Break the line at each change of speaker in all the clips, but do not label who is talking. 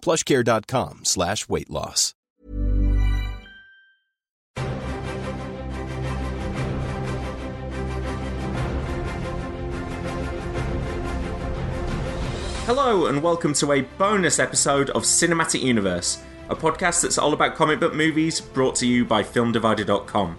plushcare.com slash weight loss.
Hello, and welcome to a bonus episode of Cinematic Universe, a podcast that's all about comic book movies brought to you by FilmDivider.com.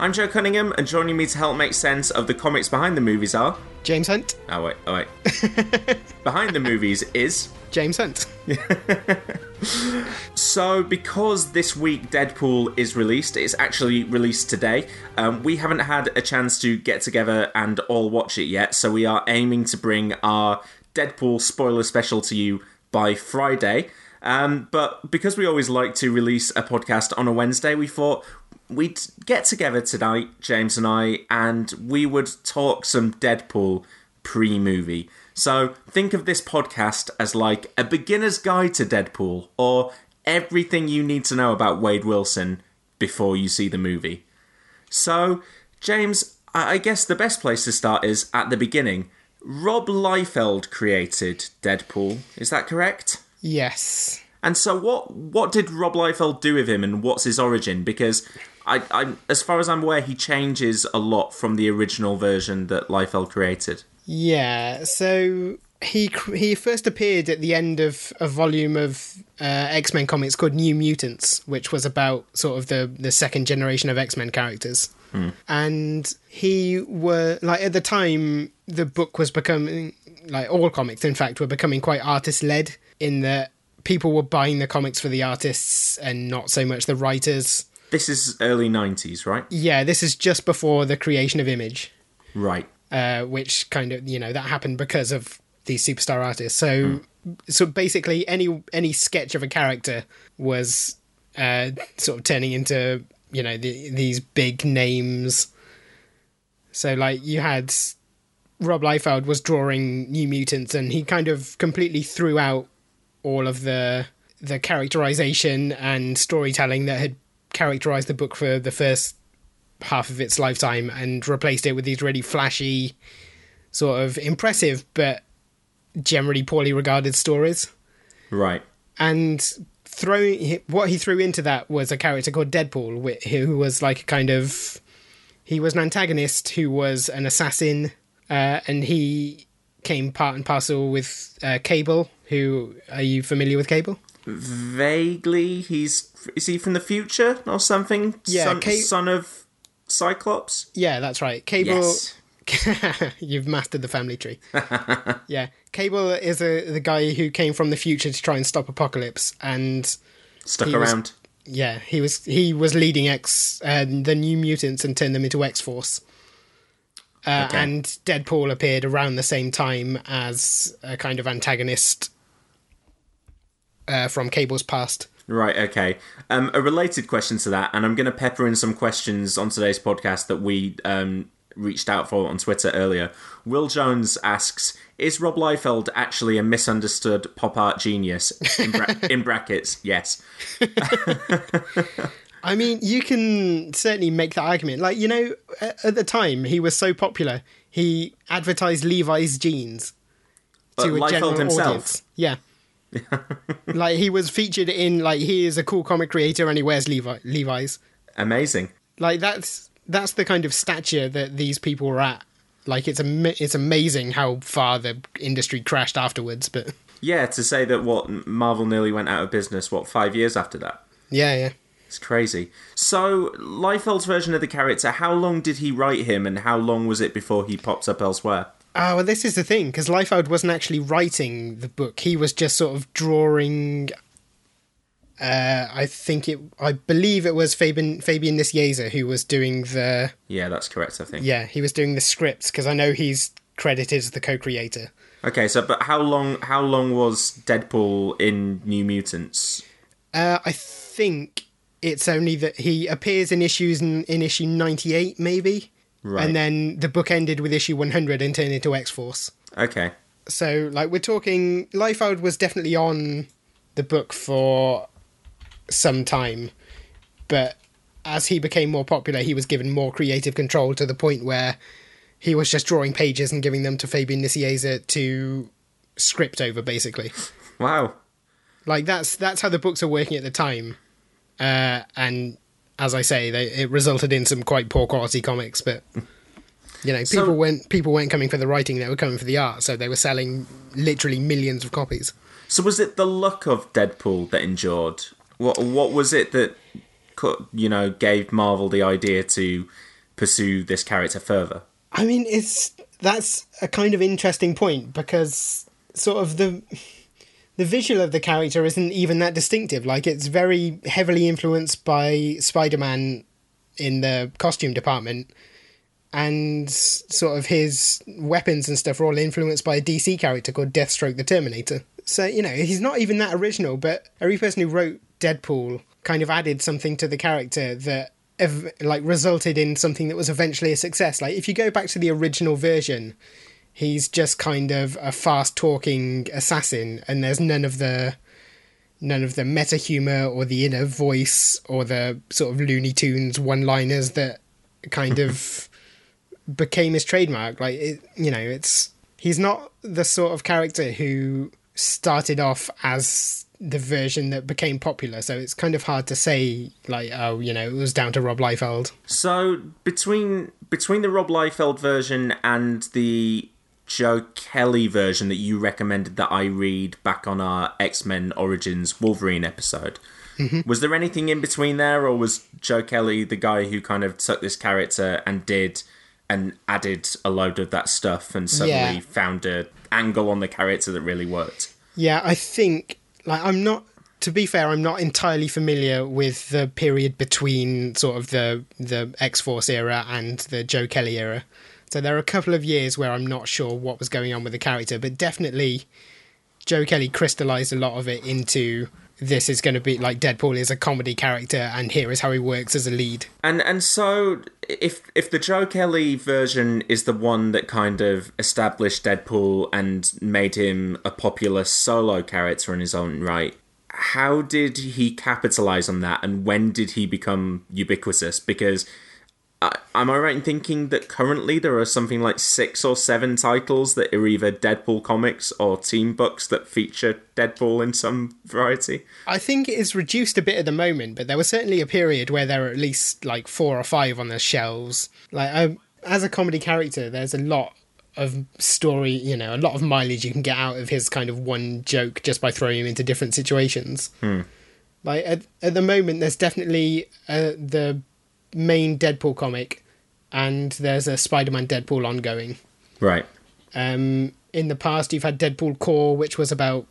I'm Joe Cunningham, and joining me to help make sense of the comics behind the movies are.
James Hunt.
Oh, wait, oh, wait. behind the movies is.
James Hunt.
So, because this week Deadpool is released, it's actually released today. Um, we haven't had a chance to get together and all watch it yet, so we are aiming to bring our Deadpool spoiler special to you by Friday. Um, but because we always like to release a podcast on a Wednesday, we thought we'd get together tonight, James and I, and we would talk some Deadpool pre movie. So think of this podcast as like a beginner's guide to Deadpool, or everything you need to know about Wade Wilson before you see the movie. So, James, I I guess the best place to start is at the beginning. Rob Liefeld created Deadpool, is that correct?
Yes.
And so, what what did Rob Liefeld do with him, and what's his origin? Because I, I, as far as I'm aware, he changes a lot from the original version that Liefeld created.
Yeah. So he he first appeared at the end of a volume of uh, X Men comics called New Mutants, which was about sort of the the second generation of X Men characters. And he were like at the time the book was becoming like all comics, in fact, were becoming quite artist led in that people were buying the comics for the artists and not so much the writers.
This is early '90s, right?
Yeah, this is just before the creation of Image.
Right.
uh, which kind of you know that happened because of these superstar artists. So so basically, any any sketch of a character was uh, sort of turning into you know the, these big names. So like you had Rob Liefeld was drawing New Mutants, and he kind of completely threw out all of the the characterization and storytelling that had characterized the book for the first half of its lifetime and replaced it with these really flashy, sort of impressive but generally poorly regarded stories.
Right.
And throwing what he threw into that was a character called Deadpool, who was like a kind of he was an antagonist who was an assassin, uh, and he came part and parcel with uh, Cable. Who are you familiar with Cable?
Vaguely, he's is he from the future or something?
Yeah,
son,
Kate-
son of Cyclops.
Yeah, that's right. Cable.
Yes.
You've mastered the family tree. yeah, Cable is a, the guy who came from the future to try and stop Apocalypse, and
Stuck
He was-
around.
yeah, he was he was leading X uh, the New Mutants and turned them into X Force. Uh,
Okay.
And Deadpool appeared around the same time as a kind of antagonist uh, from Cable's past.
Right, okay. Um, a related question to that, and I'm going to pepper in some questions on today's podcast that we um, reached out for on Twitter earlier. Will Jones asks Is Rob Liefeld actually a misunderstood pop art genius? In, bra- in brackets, yes.
I mean, you can certainly make that argument. Like, you know, at the time, he was so popular, he advertised Levi's jeans
But
to a
Liefeld
general
himself.
audience. Yeah. like, he was featured in, like, he is a cool comic creator and he wears Levi- Levi's.
Amazing.
Like, that's that's the kind of stature that these people were at. Like, it's, am- it's amazing how far the industry crashed afterwards, but
Yeah, to say that what Marvel nearly went out of business, what, five years after that?
Yeah, yeah.
It's crazy. So, Liefeld's version of the character, how long did he write him and how long was it before he pops up elsewhere?
Ah, well, this is the thing because Liefeld wasn't actually writing the book; he was just sort of drawing. Uh, I think it. I believe it was Fabian Fabian Nicieza who was doing the.
Yeah, that's correct, I think.
Yeah, he was doing the scripts because I know he's credited as the co-creator.
Okay, so but how long how long was Deadpool in New Mutants?
Uh, I think it's only that he appears in issues in, in issue ninety eight, maybe,
Right.
and then the book ended with issue one hundred and turned into X Force.
Okay.
So, like, we're talking. Liefeld was definitely on the book for some time, but as he became more popular, he was given more creative control to the point where he was just drawing pages and giving them to Fabian Nicieza to script over, basically.
Wow.
Like that's that's how the books are working at the time, uh, and as I say, they, it resulted in some quite poor quality comics. But you know, people
So-
weren't people weren't coming for the writing; they were coming for the art. So they were selling literally millions of copies.
So was it the luck of Deadpool that endured? What what was it that you know gave Marvel the idea to pursue this character further?
I mean, it's that's a kind of interesting point because sort of the the visual of the character isn't even that distinctive. Like it's very heavily influenced by Spider-Man in the costume department, and sort of his weapons and stuff are all influenced by a DC character called Deathstroke the Terminator. So you know he's not even that original, but every person who wrote Deadpool kind of added something to the character that ev- like resulted in something that was eventually a success. Like if you go back to the original version, he's just kind of a fast talking assassin and there's none of the none of the meta humor or the inner voice or the sort of looney tunes one liners that kind of became his trademark. Like it, you know it's he's not the sort of character who started off as the version that became popular so it's kind of hard to say like oh you know it was down to Rob Liefeld.
So between between the Rob Liefeld version and the Joe Kelly version that you recommended that I read back on our X Men Origins Wolverine episode, mm-hmm. was there anything in between there, or was Joe Kelly the guy who kind of took this character and did and added a load of that stuff and suddenly
Yeah.
found a angle on the character that really worked?
Yeah, I think like I'm not to be fair, I'm not entirely familiar with the period between sort of the the X Force era and the Joe Kelly era. So there are a couple of years where I'm not sure what was going on with the character, but definitely Joe Kelly crystallized a lot of it into this is going to be like Deadpool is a comedy character and here is how he works as a lead.
And and so if if the Joe Kelly version is the one that kind of established Deadpool and made him a popular solo character in his own right, how did he capitalize on that and when did he become ubiquitous? Because uh, am I right in thinking that currently there are something like six or seven titles that are either Deadpool comics or team books that feature Deadpool in some variety?
I think it is reduced a bit at the moment, but there was certainly a period where there were at least like four or five on the shelves. Like, um, as a comedy character, there's a lot of story, you know, a lot of mileage you can get out of his kind of one joke just by throwing him into different situations. Like at, at the moment, there's definitely uh, the main Deadpool comic, and there's a Spider-Man Deadpool ongoing.
Right.
Um, in the past, you've had Deadpool Corps, which was about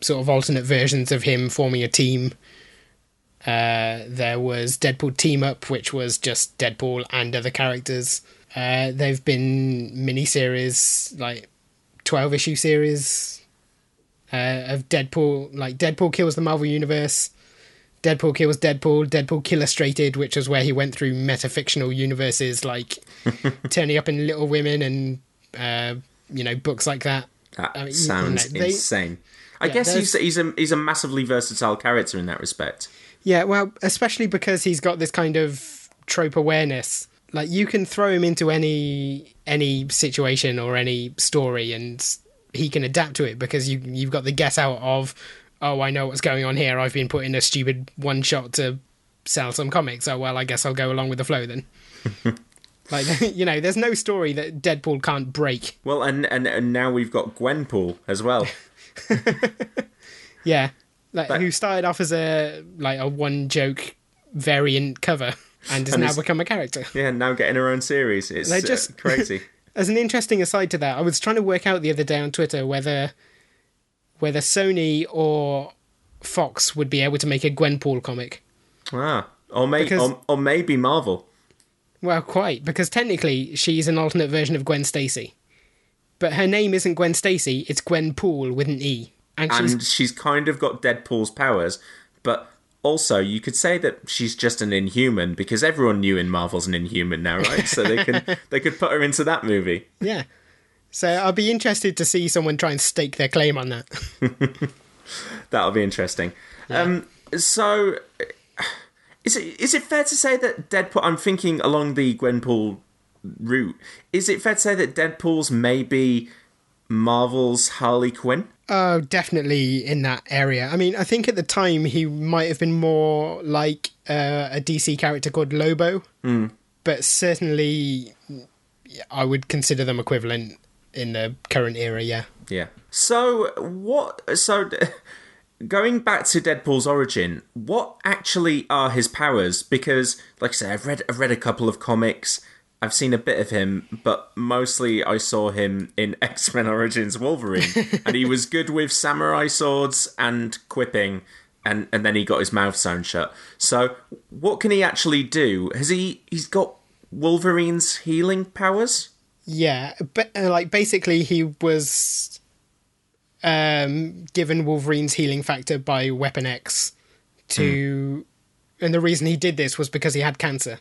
sort of alternate versions of him forming a team. Uh, there was Deadpool Team Up, which was just Deadpool and other characters. Uh, they've been miniseries, like 12 issue series uh, of Deadpool, like Deadpool Kills the Marvel Universe, Deadpool Kills Deadpool, Deadpool Killustrated, which was where he went through metafictional universes like turning up in Little Women and, uh, you know, books like that.
That
I mean, you
sounds
know, they-
insane. I
Yeah,
guess he's he's a he's a massively versatile character in that respect.
Yeah, well, especially because he's got this kind of trope awareness. Like you can throw him into any any situation or any story, and he can adapt to it because you you've got the get out of, oh, I know what's going on here. I've been put in a stupid one shot to sell some comics. Oh well, I guess I'll go along with the flow then. like you know, there's no story that Deadpool can't break.
Well, and and, and now we've got Gwenpool as well.
Yeah, like
That-
who started off as a like a one joke variant cover and has
And
now become a character.
Yeah, now getting her own series. It's
They
uh,
just-
crazy.
As an interesting aside to that, I was trying to work out the other day on Twitter whether whether Sony or Fox would be able to make a Gwenpool comic.
ah, or, may-
Because-
or, or maybe Marvel.
Well, quite, because technically she's an alternate version of Gwen Stacy. But her name isn't Gwen Stacy, it's Gwen Poole with an E. And she's
and she's kind of got Deadpool's powers, but also you could say that she's just an Inhuman because everyone knew in Marvel's an Inhuman now, right? So they can they could put her into that movie.
Yeah. So I'll be interested to see someone try and stake their claim on that.
That'll be interesting. Um, so is it is it fair to say that Deadpool? I'm thinking along the Gwenpool route. Is it fair to say that Deadpool's maybe Marvel's Harley Quinn?
Oh, definitely in that area. I mean, I think at the time he might have been more like uh, a DC character called Lobo, but certainly I would consider them equivalent in the current era. Yeah.
Yeah. So what? So going back to Deadpool's origin, what actually are his powers? Because, like I said, I've read I've read a couple of comics. I've seen a bit of him, but mostly I saw him in X Men Origins Wolverine, and he was good with samurai swords and quipping, and and then he got his mouth sewn shut. So, what can he actually do? Has he? He's got Wolverine's healing powers.
Yeah, but uh, like basically he was um given Wolverine's healing factor by Weapon X to and the reason he did this was because he had cancer.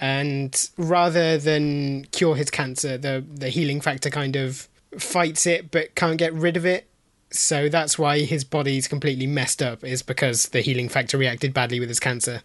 And rather than cure his cancer, the the healing factor kind of fights it but can't get rid of it. So that's why his body's completely messed up is because the healing factor reacted badly with his cancer.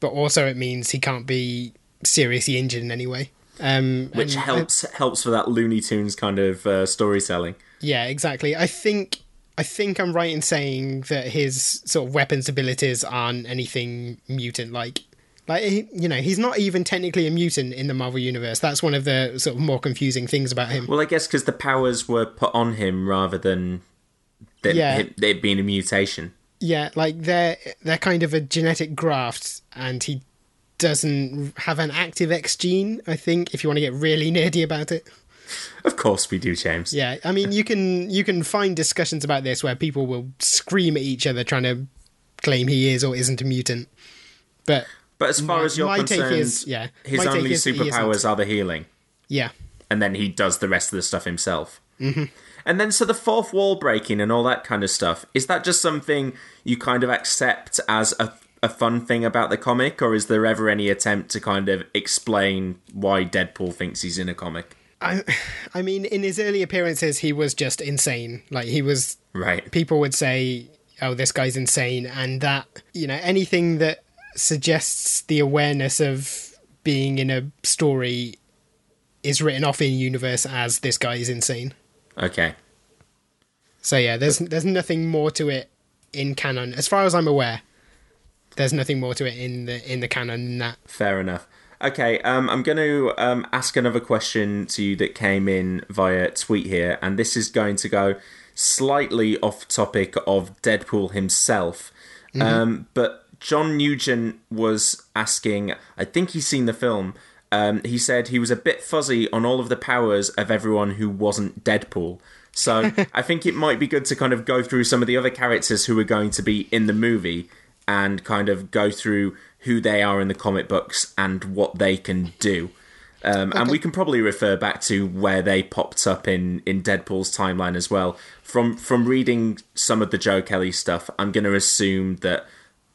But also it means he can't be seriously injured in any way. Um,
Which
and-
helps helps for that Looney Tunes kind of uh, storytelling.
Yeah, exactly. I think I think I'm right in saying that his sort of weapons abilities aren't anything mutant like. Like you know, he's not even technically a mutant in the Marvel universe. That's one of the sort of more confusing things about him.
Well, I guess because the powers were put on him rather than them,
Yeah.
it, it being a mutation.
Yeah, like they're they're kind of a genetic graft, and he doesn't have an active X gene. I think if you want to get really nerdy about it.
Of course, we do, James.
Yeah, I mean, you can you can find discussions about this where people will scream at each other trying to claim he is or isn't a mutant. But
But as far
My-
as you're
my take is- yeah,
his only superpowers are the healing,
yeah,
and then he does the rest of the stuff himself. Mm-hmm. And then, so the fourth wall breaking and all that kind of stuff is that just something you kind of accept as a a fun thing about the comic, or is there ever any attempt to kind of explain why Deadpool thinks he's in a comic?
I I mean, in his early appearances, he was just insane. Like he was
Right.
people would say, "Oh, this guy's insane," and that you know anything that suggests the awareness of being in a story is written off in universe as this guy is insane.
Okay.
So yeah, there's there's nothing more to it in canon, as far as I'm aware. There's nothing more to it in the in the canon than that.
Fair enough. Okay, um, I'm going to um, ask another question to you that came in via tweet here, and this is going to go slightly off topic of Deadpool himself. Um, but John Nugent was asking, I think he's seen the film. Um, he said he was a bit fuzzy on all of the powers of everyone who wasn't Deadpool. So I think it might be good to kind of go through some of the other characters who are going to be in the movie and kind of go through who they are in the comic books and what they can do. Um, And we can probably refer back to where they popped up in, in Deadpool's timeline as well. From from reading some of the Joe Kelly stuff, I'm going to assume that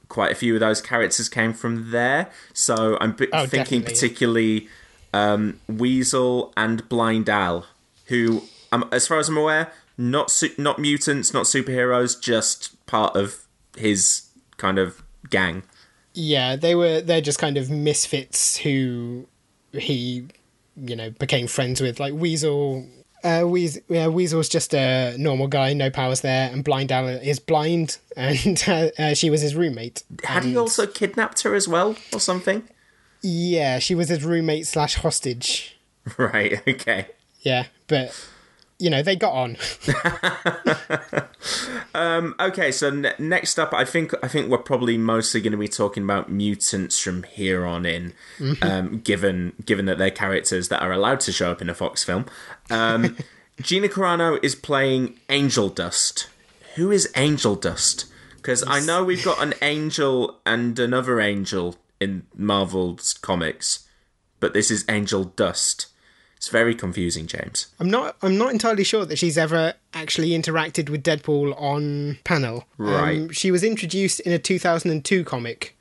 quite a few of those characters came from there. So I'm b-
Oh,
thinking
definitely,
particularly um, Weasel and Blind Al, who, um, as far as I'm aware, not su- not mutants, not superheroes, just part of his kind of gang.
Yeah, they were they're just kind of misfits who he you know became friends with. Like Weasel, uh, Weasel, yeah, Weasel's just a normal guy, no powers there, and Blind Al is blind, and uh, uh, she was his roommate.
Had he also kidnapped her as well, or something?
Yeah, she was his roommate slash hostage.
Right. Okay.
Yeah, but you know, they got on.
Okay, so ne- next up, I think I think we're probably mostly going to be talking about mutants from here on in, um, given given that they're characters that are allowed to show up in a Fox film. Um, Gina Carano is playing Angel Dust. Who is Angel Dust? Because I know we've got an angel and another angel in Marvel's comics, but this is Angel Dust. It's very confusing, James.
I'm not. I'm not entirely sure that she's ever actually interacted with Deadpool on panel.
Right.
Um, she was introduced in a 2002 comic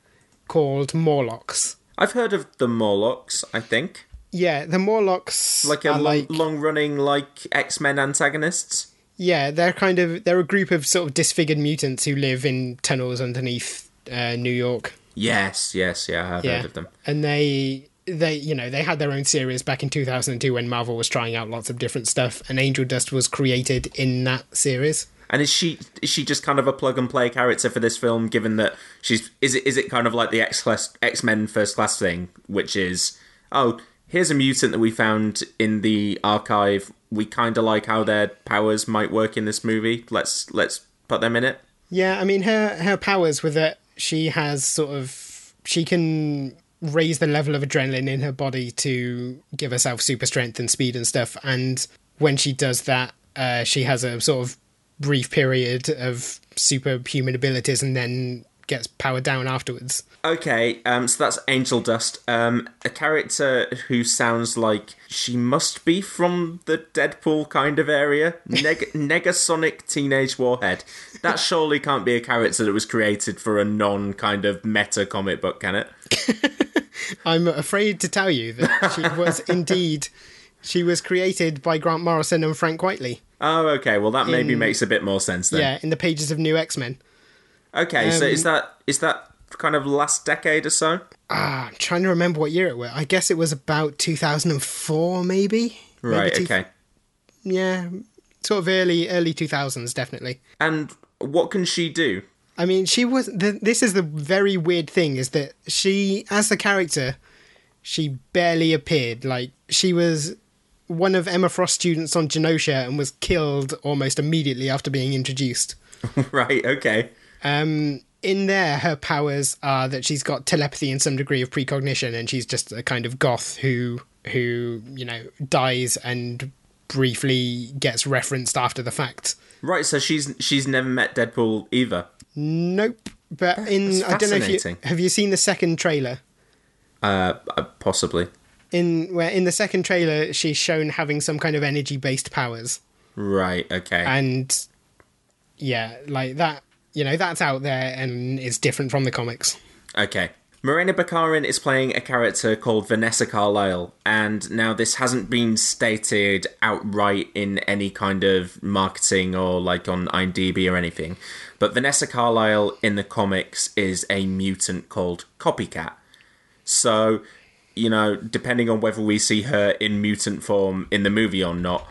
called Morlocks.
I've heard of the Morlocks. I think
Yeah, the Morlocks
like a long,
like
long-running like X-Men antagonists.
yeah, they're kind of they're a group of sort of disfigured mutants who live in tunnels underneath uh, New York.
Yes, yes, yeah, I've
Yeah,
heard of them.
and they they you know they had their own series back in 2002 when Marvel was trying out lots of different stuff, and Angel Dust was created in that series.
And is she is she just kind of a plug and play character for this film? Given that she's is it is it kind of like the X class X Men First Class thing, which is oh here's a mutant that we found in the archive. We kind of like how their powers might work in this movie. Let's let's put them in it.
Yeah, I mean her her powers with it, she has sort of she can raise the level of adrenaline in her body to give herself super strength and speed and stuff. And when she does that, uh, she has a sort of brief period of superhuman abilities and then gets powered down afterwards.
Okay, um, so that's Angel Dust, um, a character who sounds like she must be from the Deadpool kind of area. Neg- Negasonic Teenage Warhead. That surely can't be a character that was created for a non kind of meta comic book, can it?
I'm afraid to tell you that she was indeed she was created by Grant Morrison and Frank Quitely.
Oh, okay. Well, that maybe
In-
makes a bit more sense then.
Yeah, in the pages of New X Men.
Okay, so
Um,
is that is that kind of last decade or so?
Ah, I'm trying to remember what year it was. I guess it was about 2004, maybe. Maybe
Right.
two-
Okay.
Yeah, sort of early early 2000s, definitely.
And what can she do?
I mean, she was. The, this is the very weird thing: is that she, as the character, she barely appeared. Like she was one of Emma Frost's students on Genosha and was killed almost immediately after being introduced.
right. Okay.
Um, in there, her powers are that she's got telepathy and some degree of precognition, and she's just a kind of goth who, who you know, dies and briefly gets referenced after the fact.
Right. So she's she's never met Deadpool either.
Nope. But in I don't know if you have you seen the second trailer.
Uh, uh, possibly.
In where in the second trailer she's shown having some kind of energy based powers,
Right. Okay.
and yeah, like that. You know that's out there and is different from the comics.
Okay. Morena Baccarin is playing a character called Vanessa Carlyle, and now this hasn't been stated outright in any kind of marketing or like on IMDb or anything. But Vanessa Carlyle in the comics is a mutant called Copycat. So, you know, depending on whether we see her in mutant form in the movie or not,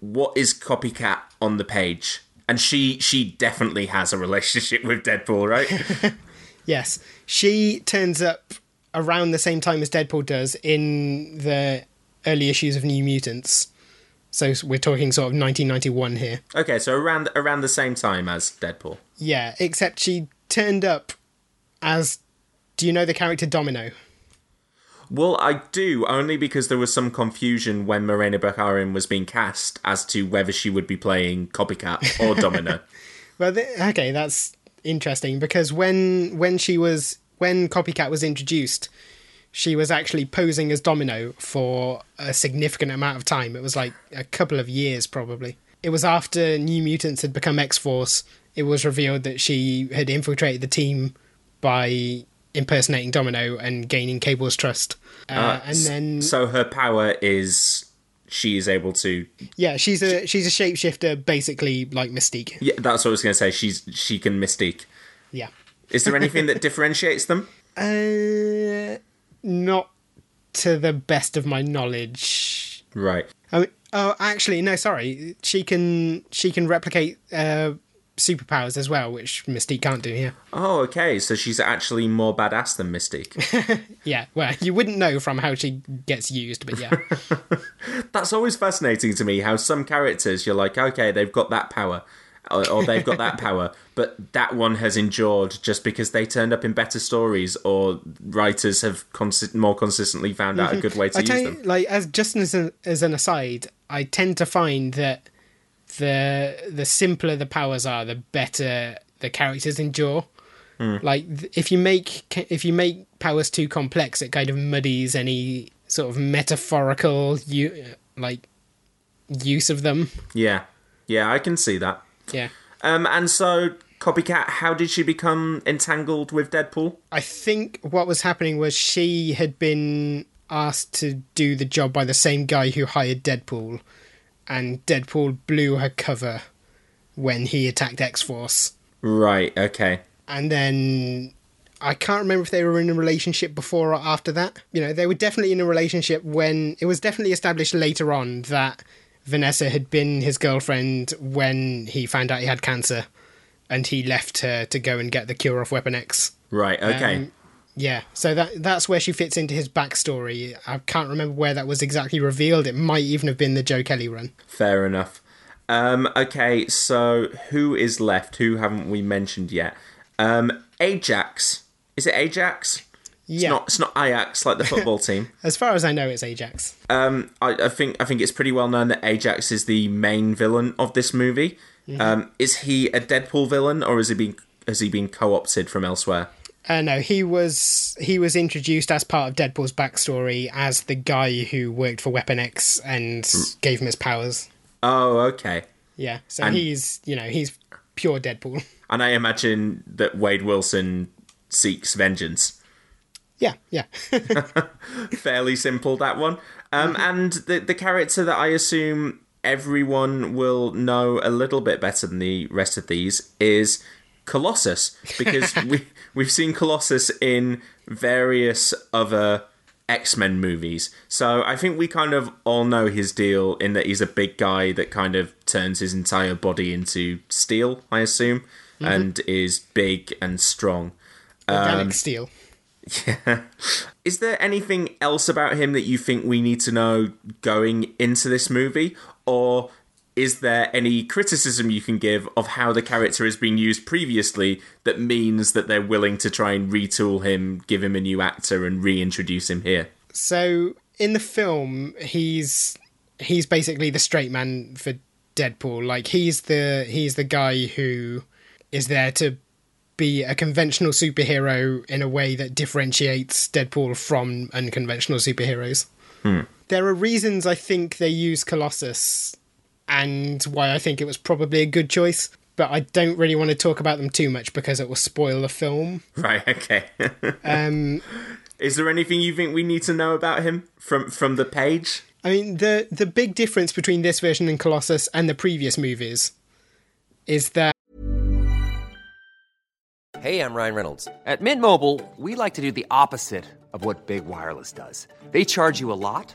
what is Copycat on the page? And she she definitely has a relationship with Deadpool, right?
Yes, she turns up around the same time as Deadpool does in the early issues of New Mutants. So we're talking sort of 1991 here.
Okay, so around around the same time as Deadpool.
Yeah, except she turned up as. Do you know the character Domino?
Well, I do only because there was some confusion when Morena Baccarin was being cast as to whether she would be playing Copycat or Domino.
Well, th- okay, that's interesting because when when she was when Copycat was introduced, she was actually posing as Domino for a significant amount of time. It was like a couple of years, probably. It was after New Mutants had become X Force. It was revealed that she had infiltrated the team by impersonating Domino and gaining Cable's trust. Uh, and then,
so her power is she is able to.
yeah, she's a she's a shapeshifter, basically like Mystique.
Yeah, that's what I was going to say. She's she can mystique.
Yeah.
Is there anything that differentiates them?
Uh, not to the best of my knowledge.
Right.
I mean, oh, actually, no. Sorry, she can she can replicate uh, superpowers as well, which Mystique can't do here.
Oh, okay. So she's actually more badass than Mystique.
Yeah, well, you wouldn't know from how she gets used, but yeah.
That's always fascinating to me how some characters you're like, okay, they've got that power. Or, or they've got that power, but that one has endured just because they turned up in better stories, or writers have consi- more consistently found out a mm-hmm. good way to
I
use
you,
them.
like as just as an, as an aside, I tend to find that the the simpler the powers are, the better the characters endure.
Hmm.
Like if you make if you make powers too complex, it kind of muddies any sort of metaphorical you like use of them.
Yeah, yeah, I can see that.
Yeah.
Um, and so Copycat, how did she become entangled with Deadpool?
I think what was happening was she had been asked to do the job by the same guy who hired Deadpool, and Deadpool blew her cover when he attacked X Force.
Right. Okay.
And then I can't remember if they were in a relationship before or after that. You know, they were definitely in a relationship when it was definitely established later on that Vanessa had been his girlfriend when he found out he had cancer and he left her to go and get the cure of Weapon X.
Right. Okay.
Um, Yeah, so that that's where she fits into his backstory. I can't remember where that was exactly revealed. It might even have been the Joe Kelly run.
Fair enough. Um, okay, so who is left? Who haven't we mentioned yet? Um, Ajax. Is it Ajax? It's
Yeah,
not. It's not Ajax like the football team.
as far as I know, it's Ajax.
Um, I, I think. I think it's pretty well known that Ajax is the main villain of this movie. Um, is he a Deadpool villain, or has he been has he been co-opted from elsewhere?
Uh, no, he was he was introduced as part of Deadpool's backstory as the guy who worked for Weapon X and gave him his powers.
Oh, okay.
Yeah, so
And-
he's you know he's pure Deadpool.
And I imagine that Wade Wilson seeks vengeance.
yeah, yeah.
fairly simple that one. Um, and the the character that I assume everyone will know a little bit better than the rest of these is Colossus because we we've seen Colossus in various other X Men movies. So I think we kind of all know his deal in that he's a big guy that kind of turns his entire body into steel. I assume, mm-hmm. and is big and strong.
Organic um, steel. Yeah.
Is there anything else about him that you think we need to know going into this movie? Or is there any criticism you can give of how the character has been used previously that means that they're willing to try and retool him, give him a new actor, and reintroduce him here?
So in the film, he's he's basically the straight man for Deadpool. Like he's the he's the guy who is there to be a conventional superhero in a way that differentiates Deadpool from unconventional superheroes. Hmm. There are reasons I think they use Colossus and why I think it was probably a good choice, but I don't really want to talk about them too much because it will spoil the film.
Right, okay.
Um,
is there anything you think we need to know about him from from the page?
I mean, the the big difference between this version and Colossus and the previous movies is that
Hey, I'm Ryan Reynolds. At Mint Mobile, we like to do the opposite of what Big Wireless does. They charge you a lot,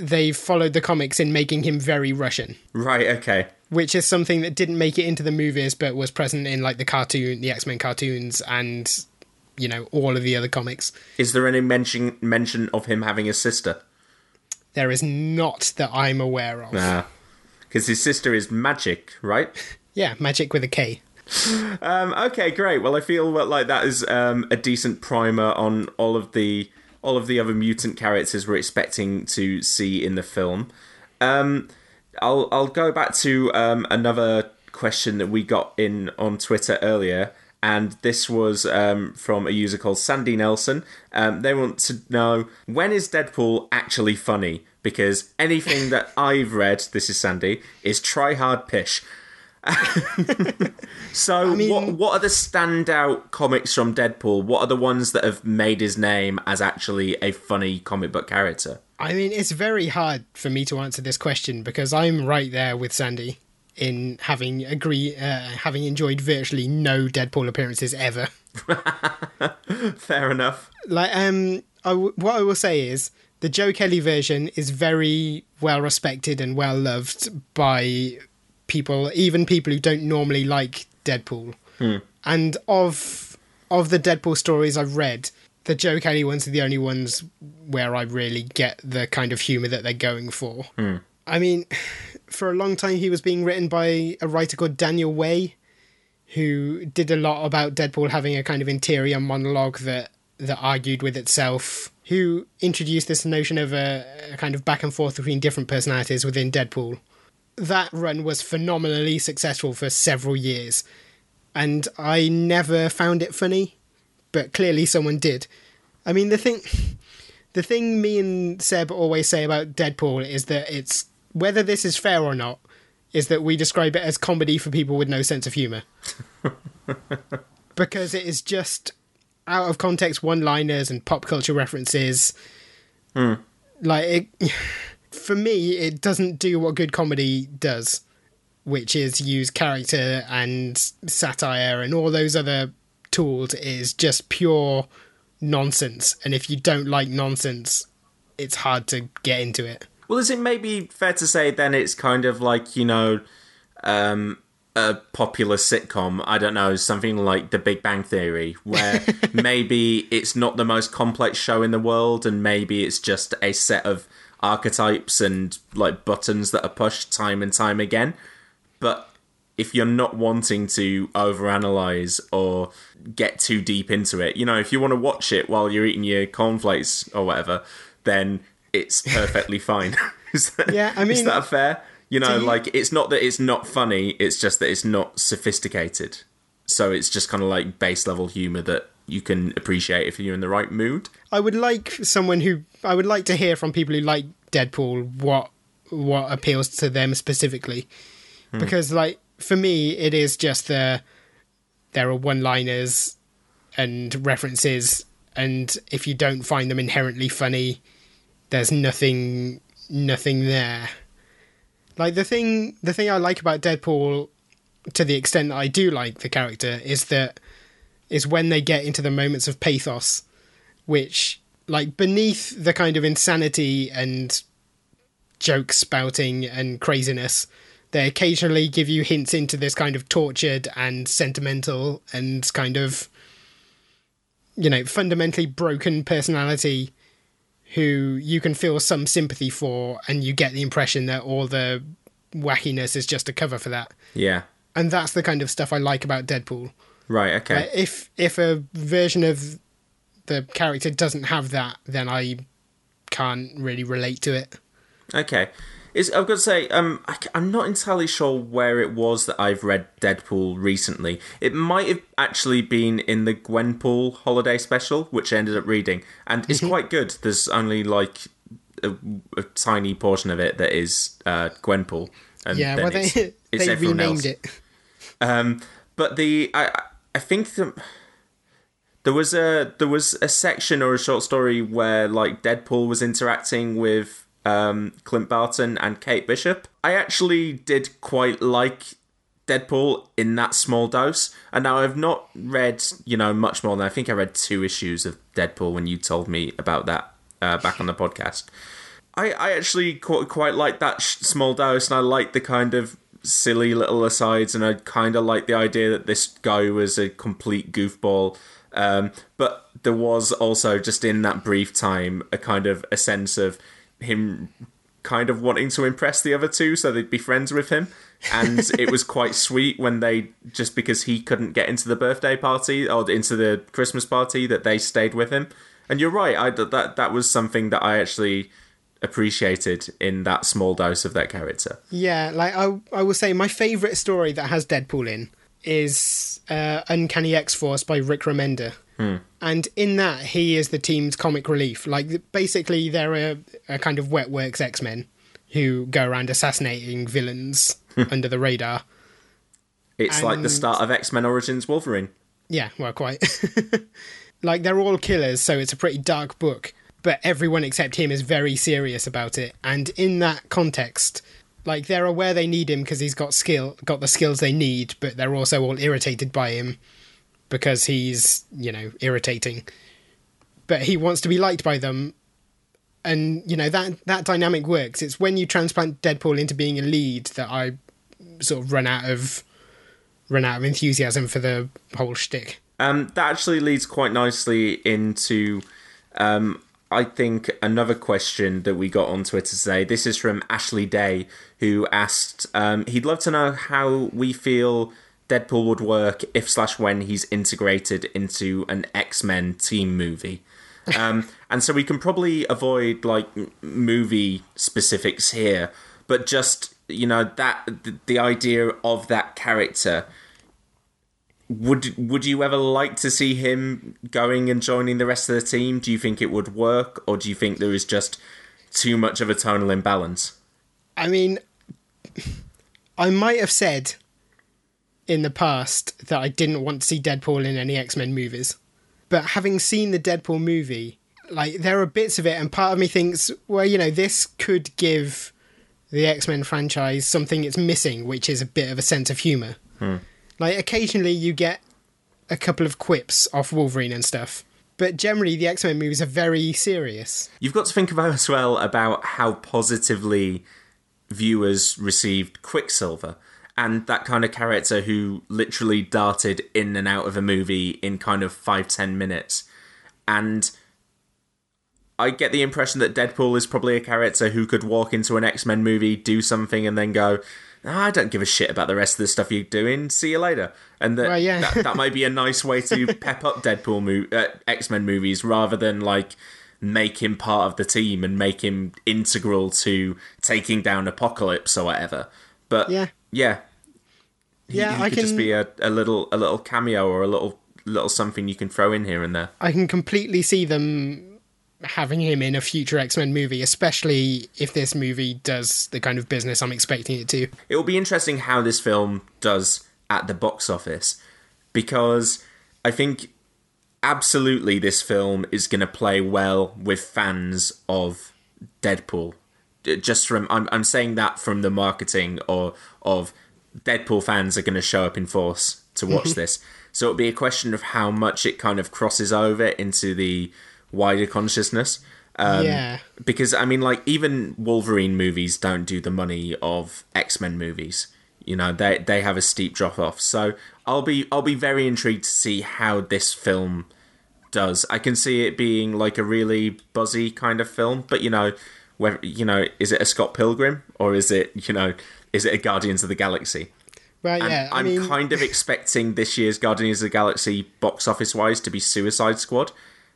They followed the comics in making him very Russian,
Right, okay.
which is something that didn't make it into the movies but was present in like the cartoon, the X Men cartoons, and you know all of the other comics.
Is there any mention mention of him having a sister?
There is not that I'm aware of.
Nah. Because his sister is Magik, right?
Yeah, Magik with a K.
um, okay, great. Well, I feel like that is um, a decent primer on all of the all of the other mutant characters we're expecting to see in the film. Um, I'll I'll go back to um, another question that we got in on Twitter earlier, and this was um, from a user called Sandy Nelson. Um, they want to know when is Deadpool actually funny? Because anything that I've read, this is Sandy, is try hard pish. so
mean-
what what are the standout comics from Deadpool? What are the ones that have made his name as actually a funny comic book character?
I mean, it's very hard for me to answer this question because I'm right there with Sandy in having agree uh, having enjoyed virtually no Deadpool appearances ever.
Fair enough.
Like, um, I w- what I will say is the Joe Kelly version is very well respected and well loved by people, even people who don't normally like Deadpool. Hmm. And of of the Deadpool stories I've read, the Joe Kelly ones are the only ones where I really get the kind of humor that they're going for. Hmm. I mean, for a long time he was being written by a writer called Daniel Way, who did a lot about Deadpool having a kind of interior monologue that that argued with itself. Who introduced this notion of a, a kind of back and forth between different personalities within Deadpool. That run was phenomenally successful for several years, and I never found it funny, but clearly someone did. I mean, the thing, the thing me and Seb always say about Deadpool is that it's whether this is fair or not, is that we describe it as comedy for people with no sense of humor, because it is just out of context one-liners and pop culture references. Hmm. Like it, for me, it doesn't do what good comedy does, which is use character and satire and all those other tools. It is just pure nonsense, and if you don't like nonsense, it's hard to get into it.
Well, is it maybe fair to say then it's kind of like, you know, um, a popular sitcom, I don't know, something like The Big Bang Theory, where maybe it's not the most complex show in the world and maybe it's just a set of archetypes and like buttons that are pushed time and time again. But if you're not wanting to overanalyze or get too deep into it, you know, if you want to watch it while you're eating your cornflakes or whatever, then it's perfectly fine. is that,
Yeah, I mean, is
that fair? You know,
you-
like it's not that it's not funny; it's just that it's not sophisticated. So it's just kind of like base level humor that you can appreciate if you're in the right mood.
I would like someone who I would like to hear from people who like Deadpool what what appeals to them specifically, hmm. because like for me it is just the there are one liners and references, and if you don't find them inherently funny, there's nothing nothing there. Like the thing the thing I like about Deadpool to the extent that I do like the character is that is when they get into the moments of pathos which like beneath the kind of insanity and joke spouting and craziness they occasionally give you hints into this kind of tortured and sentimental and kind of you know fundamentally broken personality who you can feel some sympathy for and you get the impression that all the wackiness is just a cover for that
Yeah.
and that's the kind of stuff i like about deadpool
Right. Okay.
like, if if a version of the character doesn't have that, then I can't really relate to it.
Okay. Is I've got to say, um, I, am not entirely sure where it was that I've read Deadpool recently. It might have actually been in the Gwenpool holiday special, which I ended up reading, and it's quite good. There's only like a, a tiny portion of it that is uh, Gwenpool, and
Yeah, well they
it's, it's
they renamed
else.
it.
Um, but the I I think the, there was a there was a section or a short story where like Deadpool was interacting with um, Clint Barton and Kate Bishop. I actually did quite like Deadpool in that small dose, and now I've not read you know much more than I think I read two issues of Deadpool when you told me about that uh, back on the podcast. I, I actually quite, quite like that sh- small dose, and I like the kind of silly little asides, and I kind of like the idea that this guy was a complete goofball. Um, but there was also just in that brief time a kind of a sense of him kind of wanting to impress the other two so they'd be friends with him. And it was quite sweet when they, just because he couldn't get into the birthday party or into the Christmas party, that they stayed with him. And you're right, I, that, that was something that I actually appreciated in that small dose of that character.
Yeah, like I, I will say my favourite story that has Deadpool in is uh, Uncanny X Force by Rick Remender. And in that, he is the team's comic relief. Like, basically, they're a, a kind of wet works X Men who go around assassinating villains under the radar.
It's like the start of X Men Origins Wolverine.
Yeah, well, quite. like, they're all killers, so it's a pretty dark book. But everyone except him is very serious about it. And in that context, like, they're aware they need him because he's got skill, got the skills they need, but they're also all irritated by him because he's, you know, irritating. But he wants to be liked by them. And, you know, that, that dynamic works. It's when you transplant Deadpool into being a lead that I sort of run out of run out of enthusiasm for the whole shtick.
Um, that actually leads quite nicely into, um, I think, another question that we got on Twitter today. This is from Ashley Day, who asked, um, he'd love to know how we feel Deadpool would work if slash when he's integrated into an X Men team movie. Um, and so we can probably avoid like movie specifics here, but just you know that the, the idea of that character would would you ever like to see him going and joining the rest of the team? Do you think it would work, or do you think there is just too much of a tonal imbalance?
I mean, I might have said in the past that I didn't want to see Deadpool in any X Men movies. But having seen the Deadpool movie, like, there are bits of it, and part of me thinks, well, you know, this could give the X Men franchise something it's missing, which is a bit of a sense of humour. Hmm. Like, occasionally you get a couple of quips off Wolverine and stuff. But generally, the X Men movies are very serious.
You've got to think about as well about how positively viewers received Quicksilver and that kind of character who literally darted in and out of a movie in kind of five ten minutes, and I get the impression that Deadpool is probably a character who could walk into an X Men movie, do something, and then go. "No, I don't give a shit about the rest of the stuff you're doing. See you later. And that,
Well, yeah.
that, that might be a nice way to pep up Deadpool mo- uh, X Men movies rather than like make him part of the team and make him integral to taking down Apocalypse or whatever. But
Yeah.
yeah, he,
Yeah,
he
I
could
can.
just be a, a little a little cameo or a little little something you can throw in here and there.
I can completely see them having him in a future X Men movie, especially if this movie does the kind of business I'm expecting it to.
It will be interesting how this film does at the box office because I think absolutely this film is going to play well with fans of Deadpool. Just from I'm I'm saying that from the marketing or of Deadpool fans are going to show up in force to watch this. So it'll be a question of how much it kind of crosses over into the wider consciousness. Um,
yeah.
because I mean, like even Wolverine movies don't do the money of X Men movies. You know, they they have a steep drop off. So I'll be I'll be very intrigued to see how this film does. I can see it being like a really buzzy kind of film, but you know, whether you know, is it a Scott Pilgrim or is it you know, is it a Guardians of the Galaxy?
Well,
And
yeah, I
I'm
mean,
kind of expecting this year's Guardians of the Galaxy box office wise to be Suicide Squad.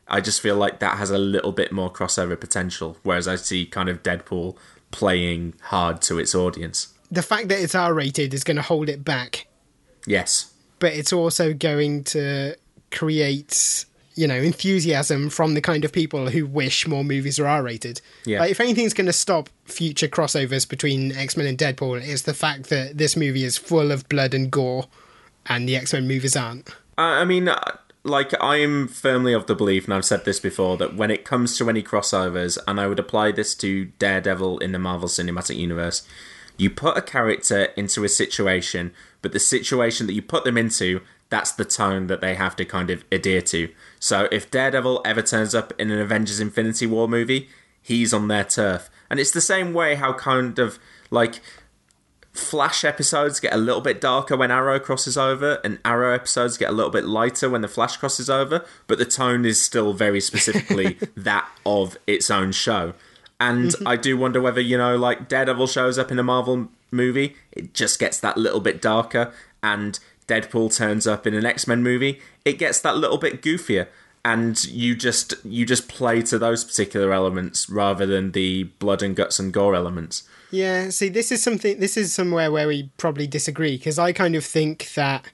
I just feel like that has a little bit more crossover potential, whereas I see kind of Deadpool playing hard to its audience.
the fact that it's R rated is going to hold it back,
Yes.
but it's also going to create, you know, enthusiasm from the kind of people who wish more movies are R rated.
Yeah.
Like, if anything's going to stop future crossovers between X Men and Deadpool, it's the fact that this movie is full of blood and gore, and the X Men movies aren't.
I mean, uh, like, I am firmly of the belief, and I've said this before, that when it comes to any crossovers, and I would apply this to Daredevil in the Marvel Cinematic Universe, you put a character into a situation, but the situation that you put them into, that's the tone that they have to kind of adhere to. So if Daredevil ever turns up in an Avengers Infinity War movie, he's on their turf. And it's the same way how kind of, like, Flash episodes get a little bit darker when Arrow crosses over, and Arrow episodes get a little bit lighter when the Flash crosses over, but the tone is still very specifically that of its own show. And mm-hmm. I do wonder whether, you know, like Daredevil shows up in a Marvel movie, it just gets that little bit darker, and Deadpool turns up in an X-Men movie, it gets that little bit goofier. And you just you just play to those particular elements rather than the blood and guts and gore elements.
Yeah, see, this is something. This is somewhere where we probably disagree because I kind of think that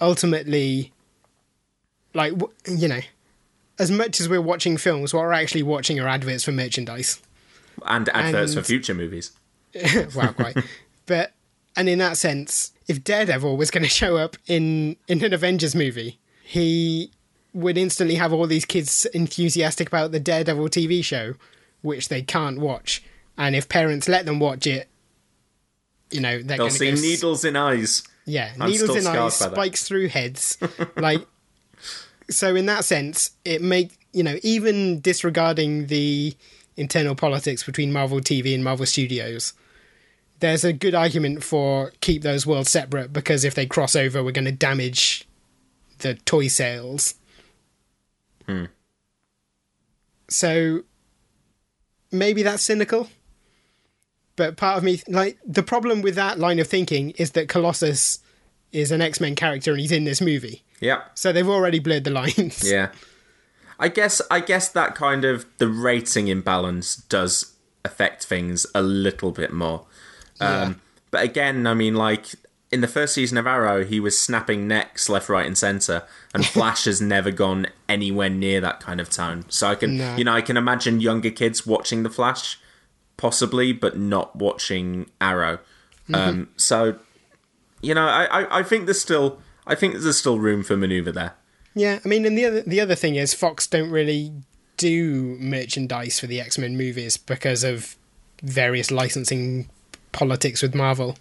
ultimately, like you know, as much as we're watching films, what we're actually watching are adverts for merchandise.
And adverts
And-
for future movies.
wow, quite. but and in that sense, if Daredevil was going to show up in in an Avengers movie, he would instantly have all these kids enthusiastic about the Daredevil TV show, which they can't watch. And if parents let them watch it, you know they're
They'll
going to
see
go
needles in eyes.
Yeah,
I'm
needles in eyes, spikes through heads. like, so in that sense, it make you know even disregarding the internal politics between Marvel TV and Marvel Studios, there's a good argument for keep those worlds separate because if they cross over, we're going to damage the toy sales. Hmm. So maybe that's cynical. But part of me, like, the problem with that line of thinking is that Colossus is an X Men character and he's in this movie.
Yeah.
So they've already blurred the lines.
Yeah. I guess I guess that kind of the rating imbalance does affect things a little bit more. Um, But again, I mean, like in the first season of Arrow, he was snapping necks left, right, and center, and Flash has never gone anywhere near that kind of tone. So I can,
No.
you know, I can imagine younger kids watching the Flash, possibly, but not watching Arrow. Um, so, you know, I, I, I think there's still, I think there's still room for maneuver there.
Yeah, I mean, and the other the other thing is Fox don't really do merchandise for the X Men movies because of various licensing politics with Marvel.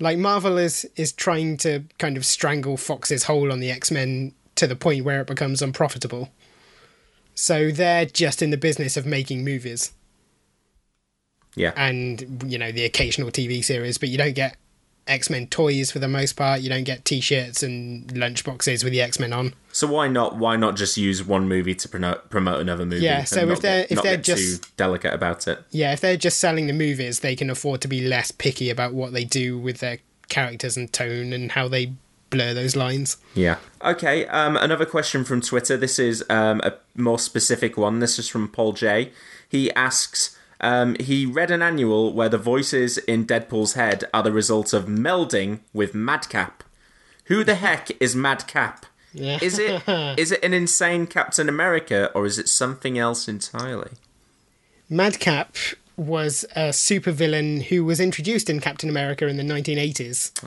Like Marvel is is trying to kind of strangle Fox's hold on the X Men to the point where it becomes unprofitable. So they're just in the business of making movies
Yeah.
and you know the occasional TV series, but you don't get X Men toys for the most part. You don't get T-shirts and lunchboxes with the X Men on.
So why not? Why not just use one movie to promote promote another movie?
Yeah, so if they're-
get-
if they're just-
too delicate about it.
Yeah, if they're just selling the movies, they can afford to be less picky about what they do with their characters and tone and how they blur those lines.
Yeah. Okay. Um, another question from Twitter. This is um, a more specific one. This is from Paul J. He asks. Um, he read an annual where the voices in Deadpool's head are the result of melding with Madcap. Who the heck is Madcap?
Yeah.
Is it is it an insane Captain America or is it something else entirely?
Madcap was a supervillain who was introduced in Captain America in the 1980s.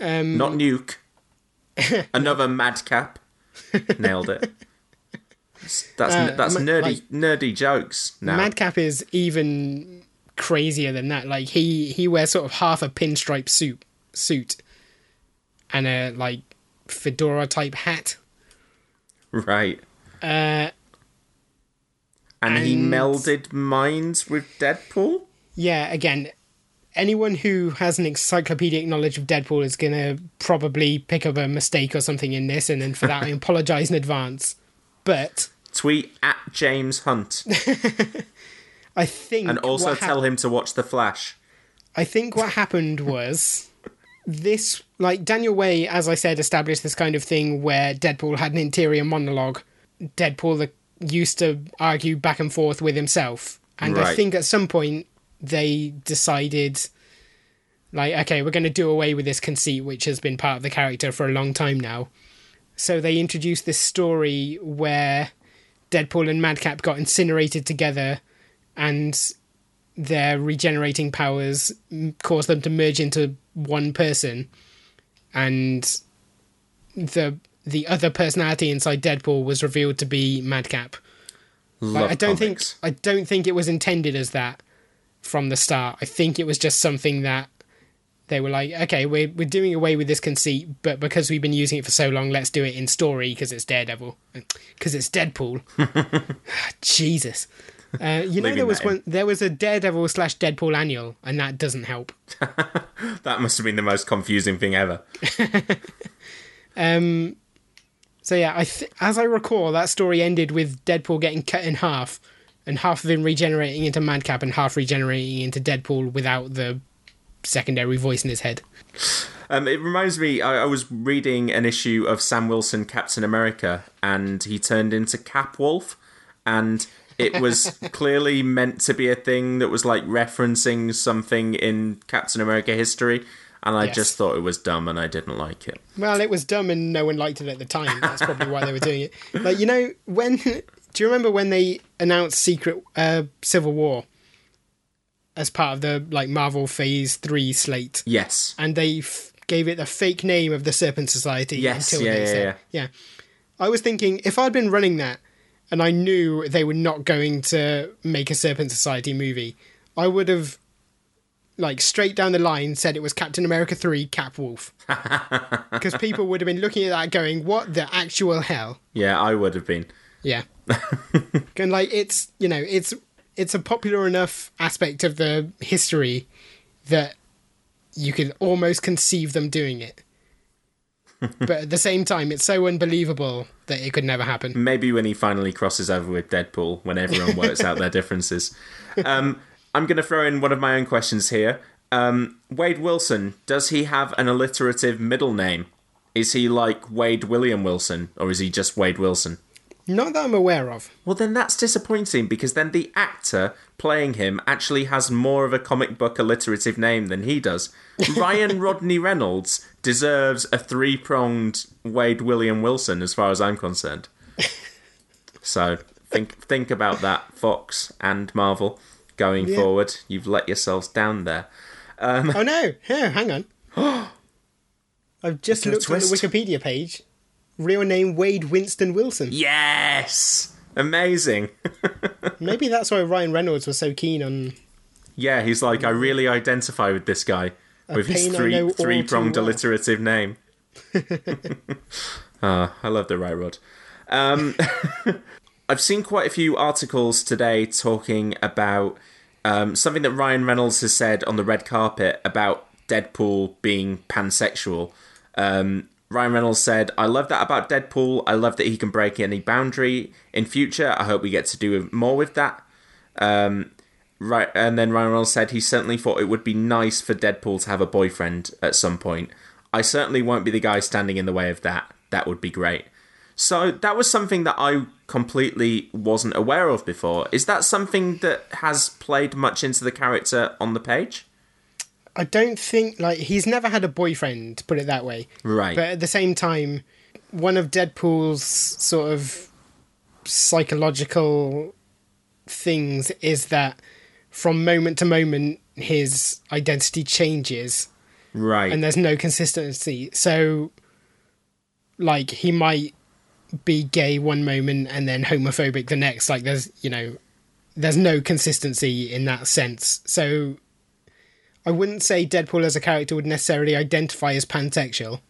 Um,
Not Nuke. Another Madcap. Nailed it. That's
Uh,
that's nerdy
like-
nerdy jokes now.
Madcap is even crazier than that. Like he he wears sort of half a pinstripe suit suit and a like fedora type hat.
right.
Uh,
And, he melded minds with Deadpool?
yeah, again, anyone who has an encyclopedic knowledge of Deadpool is gonna probably pick up a mistake or something in this, and then for that I apologize in advance. But
Tweet at James Hunt
I think
and also
hap-
tell him to watch The Flash.
I think what happened was this, like Daniel Way, as I said, established this kind of thing where Deadpool had an interior monologue. Deadpool used to argue back and forth with himself, and I think at some point they decided, like, okay, we're going to do away with this conceit, which has been part of the character for a long time now. So they introduced this story where Deadpool and Madcap got incinerated together, and their regenerating powers m- cause them to merge into one person, and the the other personality inside Deadpool was revealed to be Madcap. Like, I don't
comics.
think I don't think it was intended as that from the start. I think it was just something that they were like, okay, we're we're doing away with this conceit, but because we've been using it for so long, let's do it in story because it's Daredevil, because it's Deadpool. Jesus. Uh, you know there was one there was a Daredevil slash Deadpool annual, and that doesn't help.
That must have been the most confusing thing ever.
um, So yeah, I th- as I recall, that story ended with Deadpool getting cut in half and half of him regenerating into Madcap and half regenerating into Deadpool without the secondary voice in his head.
Um, it reminds me, I, I was reading an issue of Sam Wilson, Captain America, and he turned into Cap Wolf, and it was clearly meant to be a thing that was like referencing something in Captain America history, and I
Yes.
just thought it was dumb and I didn't like it.
Well, it was dumb and no one liked it at the time. That's probably why they were doing it. Like, you know, when. Do you remember when they announced Secret uh, Civil War as part of the like Marvel Phase 3 slate?
Yes.
and they f- gave it the fake name of the Serpent Society.
Yes,
until
yeah,
they
yeah,
yeah. I was thinking if I'd been running that and I knew they were not going to make a Serpent Society movie, I would have like straight down the line said it was Captain America 3 Cap Wolf. Because people would have been looking at that going, what the actual hell?
Yeah, I would have been.
Yeah. and like it's you know, it's it's a popular enough aspect of the history that you can almost conceive them doing it. but at the same time it's so unbelievable that it could never happen.
Maybe when he finally crosses over with Deadpool, when everyone works out their differences. Um, I'm going to throw in one of my own questions here. Um, Wade Wilson, does he have an alliterative middle name? Is he like Wade William Wilson, or is he just Wade Wilson?
Not that I'm aware of.
Well, then that's disappointing because then the actor playing him actually has more of a comic book alliterative name than he does. Ryan Rodney Reynolds deserves a three pronged Wade William Wilson, as far as I'm concerned. So think think about that, Fox and Marvel, going
Yeah.
forward. You've let yourselves down there.
Um, oh no, here, hang on. I've just
Is there a
looked on the? Wikipedia page. Real name Wade Winston Wilson.
Yes, amazing.
Maybe that's why Ryan Reynolds was so keen on
Yeah, he's like, I really identify with this guy with his
pain I know
three three pronged
well.
alliterative name. Ah, I love the right rod. Um, I've seen quite a few articles today talking about um, something that Ryan Reynolds has said on the red carpet about Deadpool being pansexual. Um, Ryan Reynolds said, I love that about Deadpool. I love that he can break any boundary in future. I hope we get to do more with that. Um, right, and then Ryan Reynolds said he certainly thought it would be nice for Deadpool to have a boyfriend at some point. I certainly won't be the guy standing in the way of that. That would be great. So that was something that I completely wasn't aware of before. Is that something that has played much into the character on the page?
I don't think like he's never had a boyfriend, put it that way.
Right.
But at the same time, one of Deadpool's sort of psychological things is that from moment to moment his identity changes
right.
and there's no consistency. So like he might be gay one moment and then homophobic the next. Like there's you know there's no consistency in that sense. So I wouldn't say Deadpool as a character would necessarily identify as pansexual,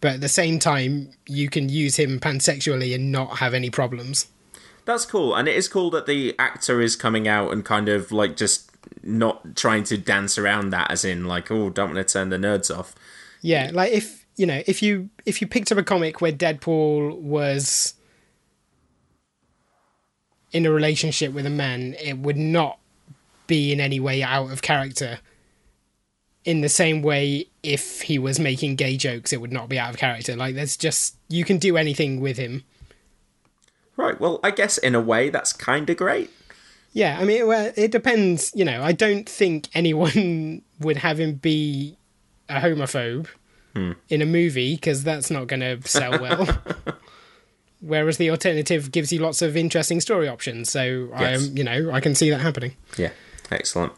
but at the same time you can use him pansexually and not have any problems.
That's cool, and it is cool that the actor is coming out and kind of like just not trying to dance around that, as in like, oh, don't want to turn the nerds off.
Yeah, like if you know, if you if you picked up a comic where Deadpool was in a relationship with a man, it would not be in any way out of character. In the same way, if he was making gay jokes, it would not be out of character. Like there's just you can do anything with him.
Right. Well, I guess in a way that's kind of great.
Yeah, I mean, well, it depends. You know, I don't think anyone would have him be a homophobe hmm. in a movie because that's not going to sell well. Whereas the alternative gives you lots of interesting story options. So
Yes.
I'm, you know, I can see that happening.
Yeah. Excellent.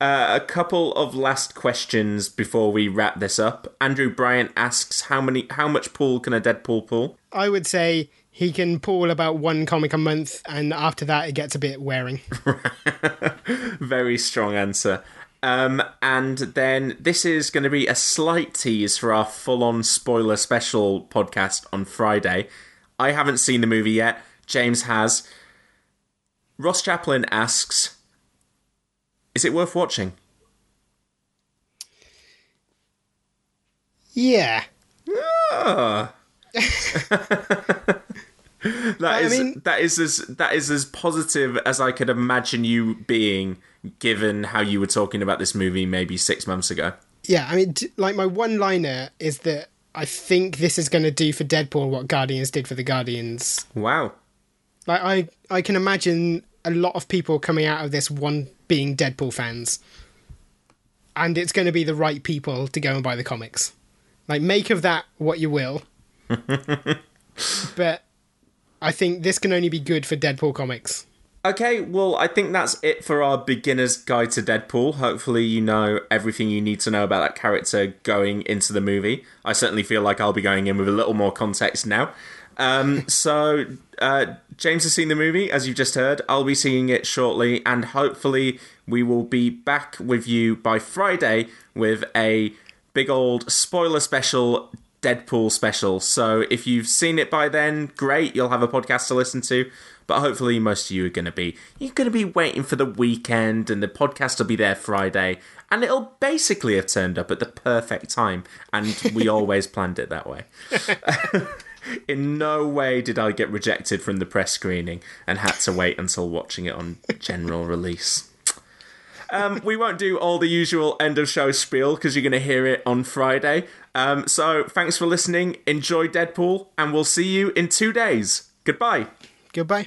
Uh, a couple of last questions before we wrap this up. Andrew Bryant asks how many, how much pool can a Deadpool pull?
I would say he can pull about one comic a month, and after that, it gets a bit wearing.
Very strong answer. Um, and then this is going to be a slight tease for our full on spoiler special podcast on Friday. I haven't seen the movie yet. James has. Ross Chaplin asks Is it worth watching?
yeah.
Ah. That
I
is
mean-
that is as that is as positive as I could imagine you being, given how you were talking about this movie maybe six months ago.
Yeah, I mean, like my one liner is that I think this is going to do for Deadpool what Guardians did for the Guardians.
Wow.
Like I, I can imagine a lot of people coming out of this one being Deadpool fans, and it's going to be the right people to go and buy the comics. Like, make of that what you will. but I think this can only be good for Deadpool comics.
Okay, well, I think that's it for our beginner's guide to Deadpool. Hopefully, you know everything you need to know about that character going into the movie. I certainly feel like I'll be going in with a little more context now. Um, so, uh, James has seen the movie, as you've just heard. I'll be seeing it shortly, and hopefully, we will be back with you by Friday with a big old spoiler special Deadpool special. So if you've seen it by then, great, you'll have a podcast to listen to. But hopefully most of you are gonna be you're gonna be waiting for the weekend and the podcast will be there Friday and it'll basically have turned up at the perfect time and we always planned it that way. In no way did I get rejected from the press screening and had to wait until watching it on general release. Um, we won't do all the usual end of show spiel because you're going to hear it on Friday. Um, so thanks for listening. Enjoy Deadpool, and we'll see you in two days. Goodbye.
Goodbye.